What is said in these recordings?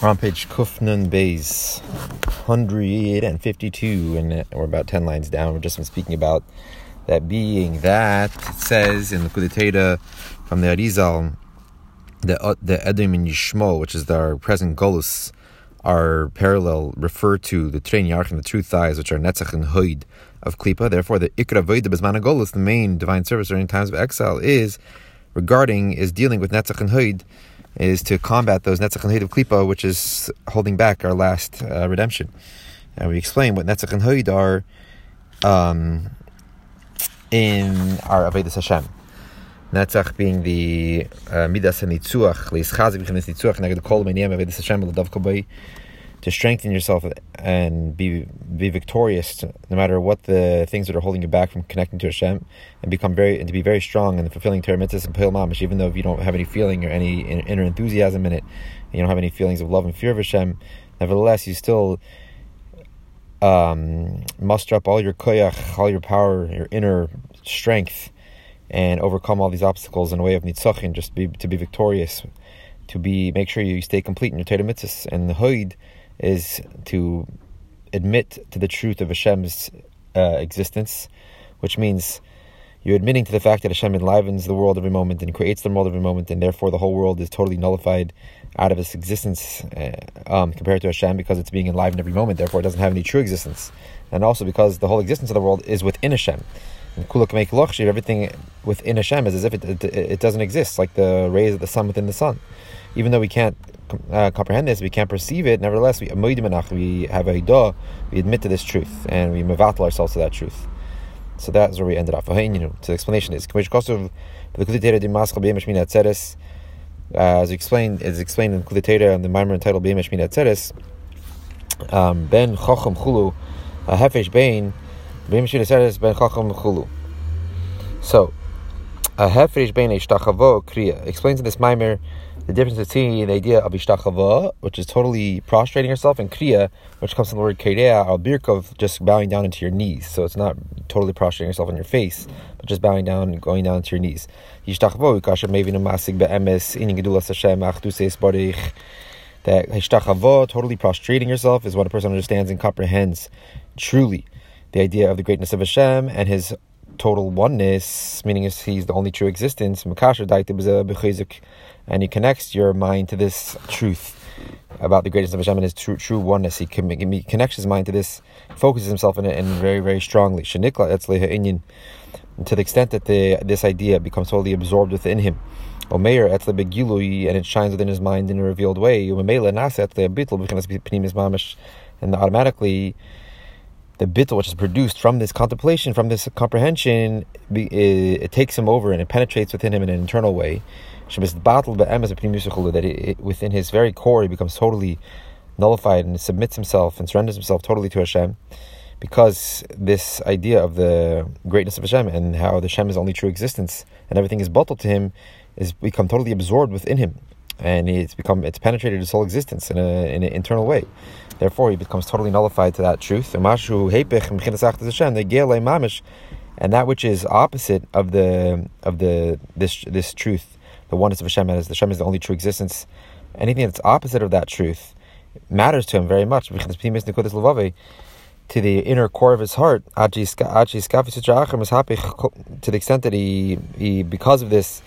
We're on page Kufnun Bays, 152, and we're about 10 lines down. We've just been speaking about that being that it says in the Kudeteda from the Arizal, the, uh, the Edom and Yishmo, which is our present Golus, are parallel, refer to the Trein Yarch and the True Thighs, which are Netzach and Hoid of Klipa. Therefore, the Ikra Voida Bezmana Golus, the main divine service during times of exile, is regarding, is dealing with Netzach and Hoid is to combat those Netzach and of Klipa, which is holding back our last uh, redemption. And we explain what Netzach and Hoid are um, in our Avedis Hashem. Netzach being the uh, Midas and Nitzuach, Leis Chazik B'chinis Nitzuach, Neged Kol Menyam Avedis Hashem, L'dav Kobai, to strengthen yourself and be be victorious, no matter what the things that are holding you back from connecting to Hashem, and become very and to be very strong and the fulfilling Torah and Pil Mamish, even though if you don't have any feeling or any inner enthusiasm in it, you don't have any feelings of love and fear of Hashem, nevertheless you still um, muster up all your koyach, all your power, your inner strength, and overcome all these obstacles in a way of nitzachin, just be to be victorious, to be make sure you stay complete in your Torah and the hoid is to admit to the truth of Hashem's uh, existence, which means you're admitting to the fact that Hashem enlivens the world every moment and creates the world every moment, and therefore the whole world is totally nullified out of its existence uh, um, compared to Hashem because it's being enlivened every moment. Therefore, it doesn't have any true existence, and also because the whole existence of the world is within Hashem. Kuluk make lochshiv, everything within Hashem is as if it, it, it doesn't exist, like the rays of the sun within the sun. Even though we can't uh, comprehend this, we can't perceive it. Nevertheless, we we have a hidah, we admit to this truth, and we mevatel ourselves to that truth. So that's where we ended up. So the explanation is uh, as explained, as explained in Kudetera and the Maimer entitled B'Yemesh Min Atzeres, um, Ben Chacham Chulu, Hefesh Bein, So, Hefesh Bein Eshtachavo Kriya explains in this Maimer the difference between the idea of ishtachava, which is totally prostrating yourself, and kriya, which comes from the word kerea, al birkov, just bowing down into your knees. So it's not totally prostrating yourself on your face, but just bowing down and going down to your knees. Ishtachavo, kasher mevin umasig be'emes, gedulas Hashem, achduseis barich. That ishtachava, totally prostrating yourself, is what a person understands and comprehends truly the idea of the greatness of Hashem and His total oneness, meaning He's the only true existence and he connects your mind to this truth about the greatness of Hashem and his true, true oneness. He, connects his mind to this, focuses himself in it, and very, very strongly. To the extent that the this idea becomes totally absorbed within him. Omeir etzle begilui, and it shines within his mind in a revealed way. And automatically the bittul which is produced from this contemplation, from this comprehension, it, it takes him over and it penetrates within him in an internal way. That it, within his very core he becomes totally nullified and submits himself and surrenders himself totally to Hashem because this idea of the greatness of Hashem and how the Hashem is only true existence and everything is batel to him is become totally absorbed within him and it's become it's penetrated his whole existence in, a, in an internal way therefore he becomes totally nullified to that truth and that which is opposite of the of the this this truth the oneness of Hashem as the Hashem is the only true existence. Anything that's opposite of that truth matters to him very much. To the inner core of his heart, to the extent that he, he because of this,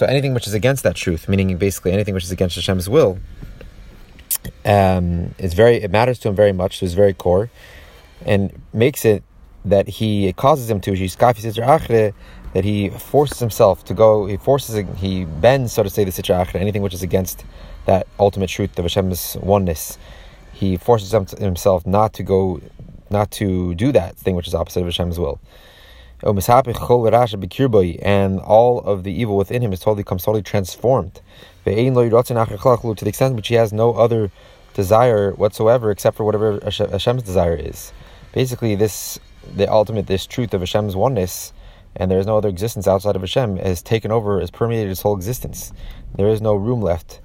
so anything which is against that truth, meaning basically anything which is against Hashem's will, um, is very it matters to him very much to his very core, and makes it that he it causes him to that he forces himself to go, he forces, he bends, so to say, the Sitra Achra, anything which is against that ultimate truth of Hashem's oneness. He forces himself not to go, not to do that thing which is opposite of Hashem's will. And all of the evil within him is totally comes totally transformed. To the extent which he has no other desire whatsoever except for whatever Hashem's desire is. Basically, this the ultimate this truth of Hashem's oneness and there is no other existence outside of Hashem, has taken over, has permeated his whole existence. There is no room left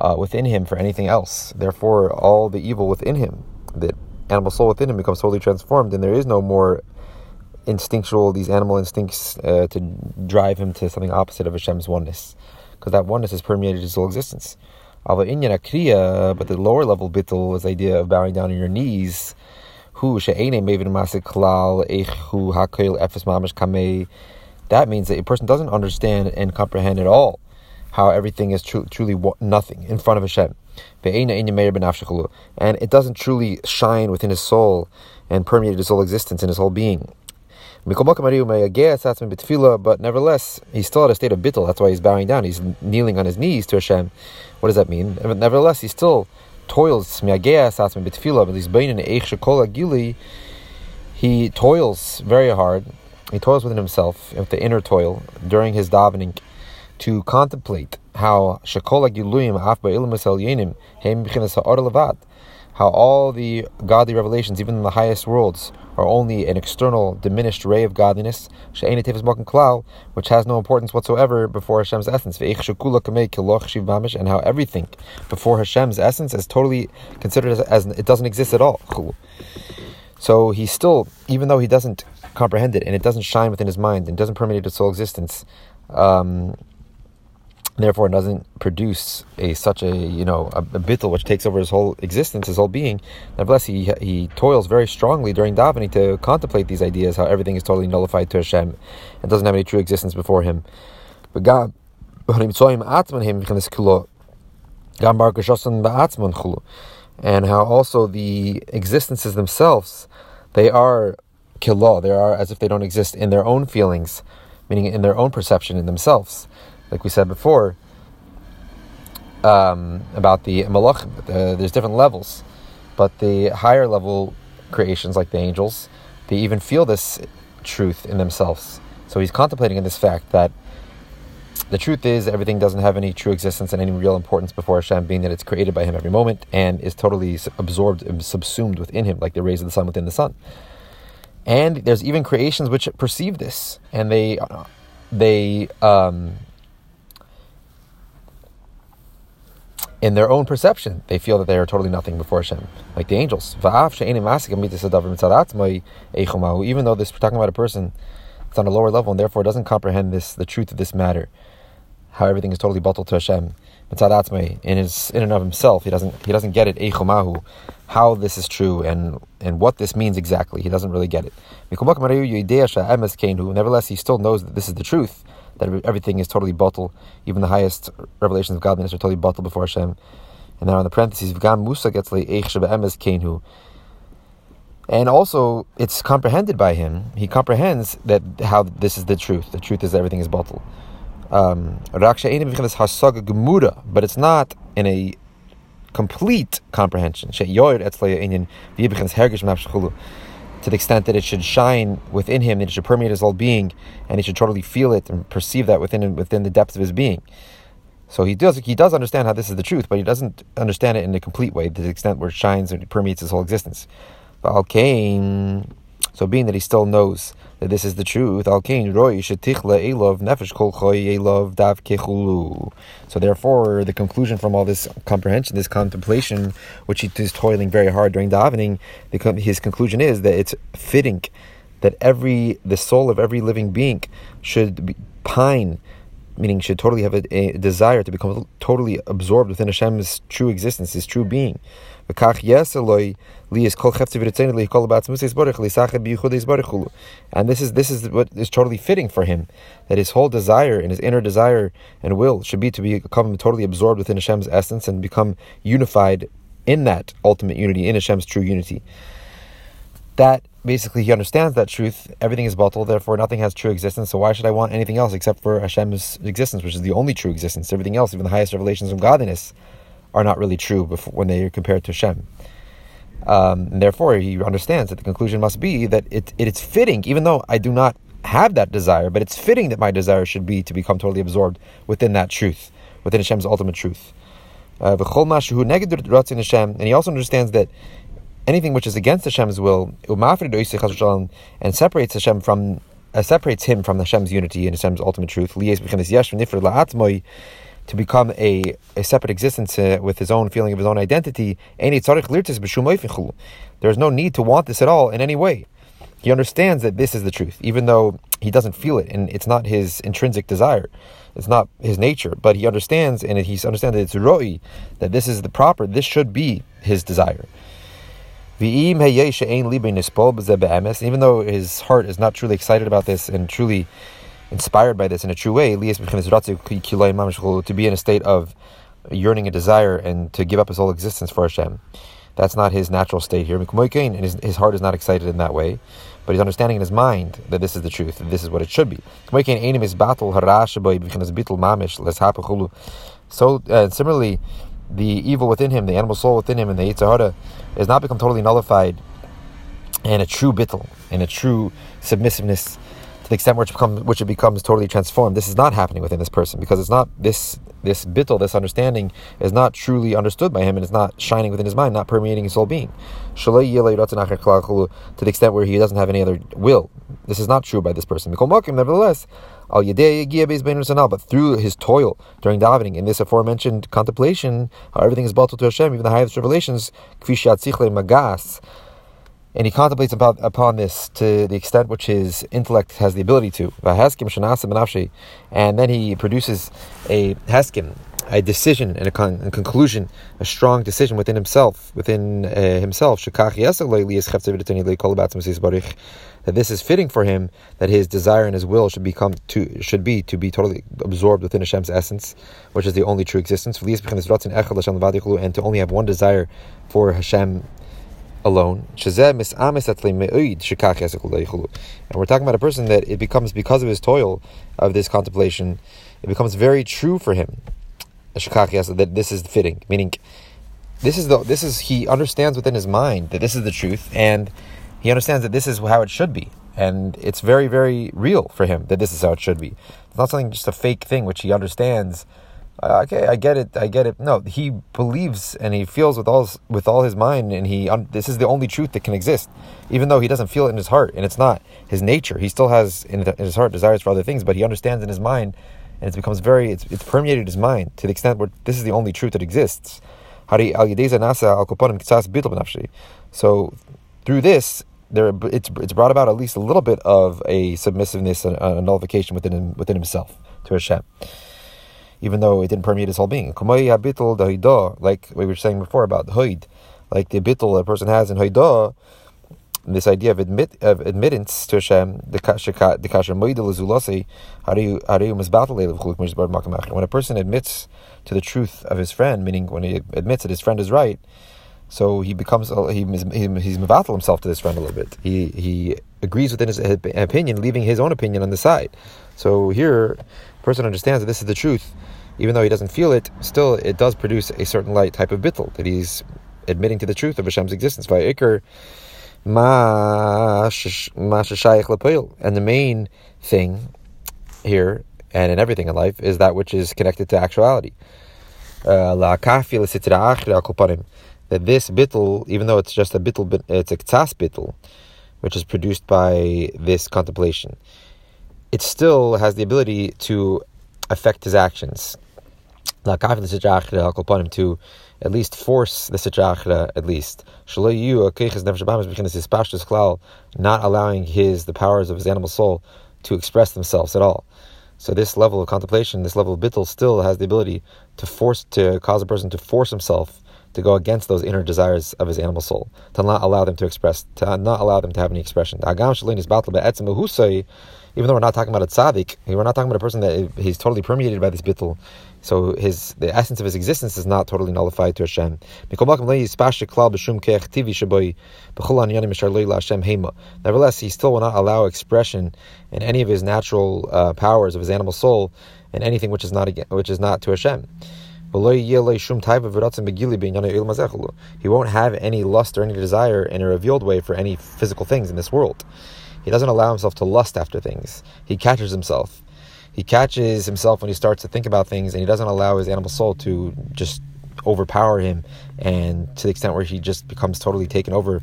uh, within him for anything else. Therefore, all the evil within him, the animal soul within him, becomes totally transformed, and there is no more instinctual, these animal instincts uh, to drive him to something opposite of Hashem's oneness, because that oneness has permeated his whole existence. But the lower level bittul is the idea of bowing down on your knees. That means that a person doesn't understand and comprehend at all how everything is tru- truly nothing in front of Hashem. And it doesn't truly shine within his soul and permeate his whole existence and his whole being. But nevertheless, he's still at a state of bittul. That's why he's bowing down. He's kneeling on his knees to Hashem. What does that mean? But nevertheless, he still toils. He toils very hard. He toils within himself, with the inner toil, during his davening, to contemplate how how all the godly revelations, even in the highest worlds, are only an external, diminished ray of godliness, which has no importance whatsoever before Hashem's essence. And how everything before Hashem's essence is totally considered as, as it doesn't exist at all. So he still, even though he doesn't comprehend it and it doesn't shine within his mind and doesn't permeate his whole existence, um, therefore it doesn't produce a such a you know a, a which takes over his whole existence, his whole being. Nevertheless, he he toils very strongly during davening to contemplate these ideas, how everything is totally nullified to Hashem and doesn't have any true existence before him. But God, and how also the existences themselves, they are killah, they are as if they don't exist in their own feelings, meaning in their own perception in themselves like we said before, um, about the malachim. Uh, there's different levels, but the higher level creations, like the angels, they even feel this truth in themselves. So he's contemplating in this fact that the truth is everything doesn't have any true existence and any real importance before Hashem, being that it's created by Him every moment and is totally absorbed and subsumed within Him, like the rays of the sun within the sun. And there's even creations which perceive this, and they they um, in their own perception, they feel that they are totally nothing before Hashem, like the angels. Even though this we're talking about a person that's on a lower level and therefore doesn't comprehend this the truth of this matter, how everything is totally batel to Hashem. In his in and of himself, he doesn't he doesn't get it. How this is true and and what this means exactly, he doesn't really get it. Nevertheless, he still knows that this is the truth that everything is totally batel, even the highest revelations of godliness are totally batel before Hashem. And now in the parentheses, V'gam Musa gets kenhu. And also, it's comprehended by him. He comprehends that how this is the truth. The truth is everything is batel. Um, but it's not in a complete comprehension to the extent that it should shine within him, that it should permeate his whole being, and he should totally feel it and perceive that within him, within the depths of his being. So he does he does understand how this is the truth, but he doesn't understand it in a complete way, to the extent where it shines and it permeates his whole existence. But Cain, so being that he still knows that this is the truth, Al Elov Nefesh Kol Choy Elov Dav Kechulu. So therefore, the conclusion from all this comprehension, this contemplation, which he is toiling very hard during davening, his conclusion is that it's fitting that every the soul of every living being should pine meaning should totally have a, a, desire to become totally absorbed within Hashem's true existence, His true being. And this is this is what is totally fitting for him, that his whole desire and his inner desire and will should be to become totally absorbed within Hashem's essence and become unified in that ultimate unity, in Hashem's true unity. That basically he understands that truth. Everything is batel, therefore nothing has true existence. So why should I want anything else except for Hashem's existence, which is the only true existence? Everything else, even the highest revelations of godliness, are not really true before, when they are compared to Hashem. Um, and therefore, he understands that the conclusion must be that it, it is fitting, even though I do not have that desire, but it's fitting that my desire should be to become totally absorbed within that truth, within Hashem's ultimate truth. Uh, and he also understands that anything which is against Hashem's will, and separates Hashem from uh, separates him from Hashem's unity and Hashem's ultimate truth to become a, a separate existence uh, with his own feeling of his own identity, there is no need to want this at all in any way. he understands that this is the truth, even though he doesn't feel it, and it's not his intrinsic desire, it's not his nature. But he understands, and he understands that it's roi, that this is the proper, this should be his desire. Even though his heart is not truly excited about this and truly inspired by this in a true way, to be in a state of yearning and desire and to give up his whole existence for Hashem. That's not his natural state here. And his, his heart is not excited in that way, but he's understanding in his mind that this is the truth, this is what it should be. So uh, similarly, the evil within him, the animal soul within him, and the Yetzer Hara has not become totally nullified and a true bittul, and a true submissiveness to the extent which which it becomes totally transformed. This is not happening within this person because it's not this this bittul, this understanding is not truly understood by him and it's not shining within his mind, not permeating his whole being. To the extent where he doesn't have any other will. This is not true by this person. Nevertheless, but through his toil during davening in this aforementioned contemplation, how everything is batel to Hashem, even the highest revelations, magas and he contemplates about, upon this to the extent which his intellect has the ability to. And then he produces a heskim, a decision and a, con- a, conclusion, a strong decision within himself, within uh, himself. That this is fitting for him, that his desire and his will should become to should be to be totally absorbed within Hashem's essence, which is the only true existence. And to only have one desire for Hashem alone. And we're talking about a person that it becomes, because of his toil of this contemplation, it becomes very true for him. That this is fitting, meaning this is the this is he understands within his mind that this is the truth, and he understands that this is how it should be, and it's very very real for him that this is how it should be. It's not something just a fake thing which he understands uh, okay, I get it, I get it. No, he believes and he feels with all with all his mind, and he this is the only truth that can exist, even though he doesn't feel it in his heart, and it's not his nature. He still has in, the, in his heart desires for other things, but he understands in his mind, and it becomes very it's, it's permeated his mind to the extent where this is the only truth that exists. So through this, there it's it's brought about at least a little bit of a submissiveness and a nullification within him, within himself to Hashem. Even though it didn't permeate his whole being. Like we were saying before about hoid, like the bittul a person has in hoidah, this idea of admit of admittance to Hashem, the the how do you When a person admits to the truth of his friend, meaning when he admits that his friend is right, so he becomes he he's mevatel himself to this friend a little bit. He he agrees within his opinion, leaving his own opinion on the side. So here, person understands that this is the truth, even though he doesn't feel it, still it does produce a certain light type of bittel that he's admitting to the truth of Hashem's existence. By ikr, and the main thing here and in everything in life is that which is connected to actuality. Uh, that this bittel, even though it's just a bittel, it's a ktsas bittel, which is produced by this contemplation it still has the ability to affect his actions. To at least force the sitra at least. Not allowing his the powers of his animal soul to express themselves at all. So this level of contemplation, this level of bittul, still has the ability to force to cause a person to force himself to go against those inner desires of his animal soul, to not allow them to express, to not allow them to have any expression even though we're not talking about a tzaddik, we're not talking about a person that he's totally permeated by this bittul. So his the essence of his existence is not totally nullified to Hashem. Nevertheless, he still will not allow expression in any of his natural uh, powers of his animal soul in anything which is not which is not to Hashem. He won't have any lust or any desire in a revealed way for any physical things in this world. He doesn't allow himself to lust after things. He catches himself. He catches himself when he starts to think about things, and he doesn't allow his animal soul to just overpower him, and to the extent where he just becomes totally taken over,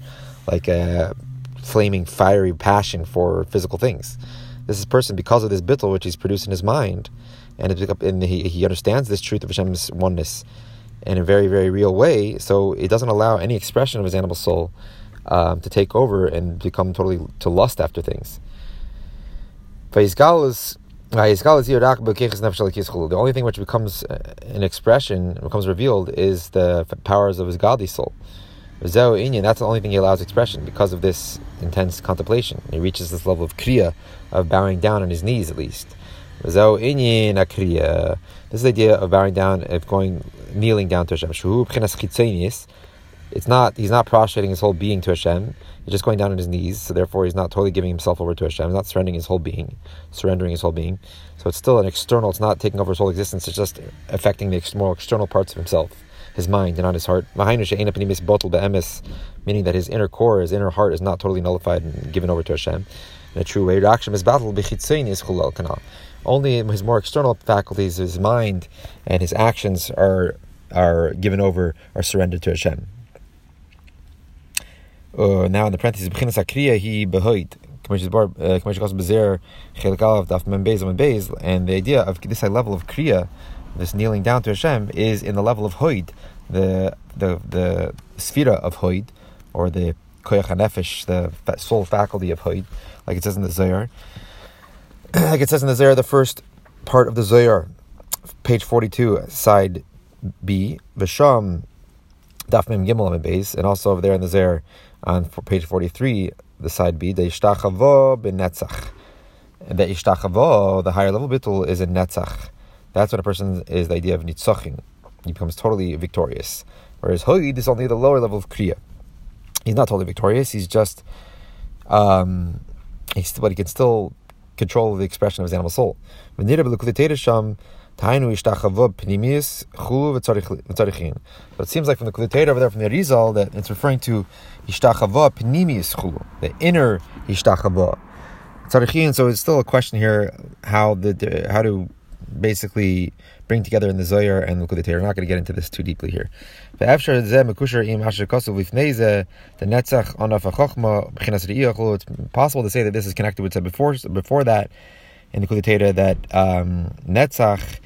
like a flaming, fiery passion for physical things. This is person because of this bittul which he's produced in his mind, and, and he, he understands this truth of Hashem's oneness in a very, very real way. So it doesn't allow any expression of his animal soul um, to take over and become totally to lust after things. The only thing which becomes uh, an expression, becomes revealed, is the powers of his godly soul. That's the only thing he allows expression because of this intense contemplation. He reaches this level of kriya, of bowing down on his knees at least. Uh, this is the idea of bowing down, of going, kneeling down to Hashem. It's not, he's not prostrating his whole being to Hashem. He's just going down on his knees. So therefore, he's not totally giving himself over to Hashem. He's not surrendering his whole being, surrendering his whole being. So it's still an external. It's not taking over his whole existence. It's just affecting the more external parts of himself, his mind and not his heart. Meaning that his inner core, his inner heart, is not totally nullified and given over to Hashem in a true way. Rakshim is batel is chulal kanal. Only his more external faculties, his mind and his actions are are given over, are surrendered to Hashem. Uh, now in the parentheses, b'chinas akriya he behoid. And the idea of this level of kriya, this kneeling down to Hashem, is in the level of hoid, the the the sefira of hoid, or the koyach hanefesh, the soul faculty of hoid, like it says in the Zohar. like it says in the Zohar, the first part of the Zohar, page forty-two, side B, v'sham daf mem gimel base, and also over there in the Zohar on page 43, the side B, the ishtachavo b'netzach. The ishtachavo, the higher level bittul, is in netzach. That's when a person is the idea of nitzaching. He becomes totally victorious. Whereas hoid is only the lower level of kriya. He's not totally victorious. He's just, um, he's, but he can still control the expression of his animal soul. So it seems like from the Kulitator over there from the Arizal that it's referring to the inner Ishtachava. So it's still a question here how the how to basically bring together in the Zohar and the Kulitator. I'm not going to get into this too deeply here. The It's possible to say that this is connected with said before before that in the Kulitator that um, Netzach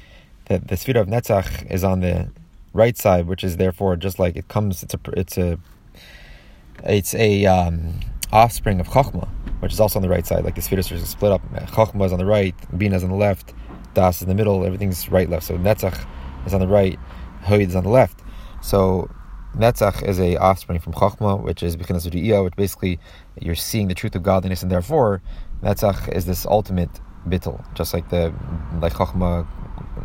the, the sphere of Netzach is on the right side, which is therefore just like it comes. It's a it's a it's a um, offspring of Chachma, which is also on the right side. Like the sphere is split up. Chachma is on the right, Bina is on the left, Das in the middle. Everything's right left. So Netzach is on the right, Hoid is on the left. So Netzach is a offspring from Chachma, which is Bechinas Riyah, which basically you're seeing the truth of godliness, and therefore Netzach is this ultimate bittel, just like the like Chachma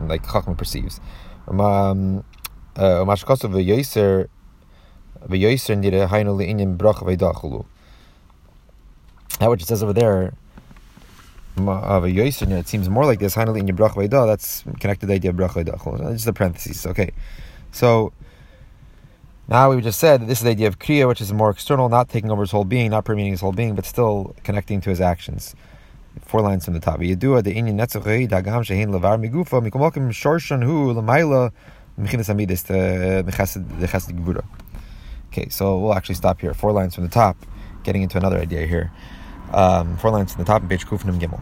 like Chachma perceives. Um, uh, that which it says over there, it seems more like this. That's connected to the idea of brach Just the parentheses. Okay, so now we just said that this is the idea of kriya, which is more external, not taking over his whole being, not permeating his whole being, but still connecting to his actions four lines from the top. Yedua the inyan netzachei dagam shehin levar migufa mikomokim shorshan hu lemaila mechinas amidis the chesed gvura. Okay, so we'll actually stop here. Four lines from the top, getting into another idea here. Um, four lines from the top in page Kufnim Gimel.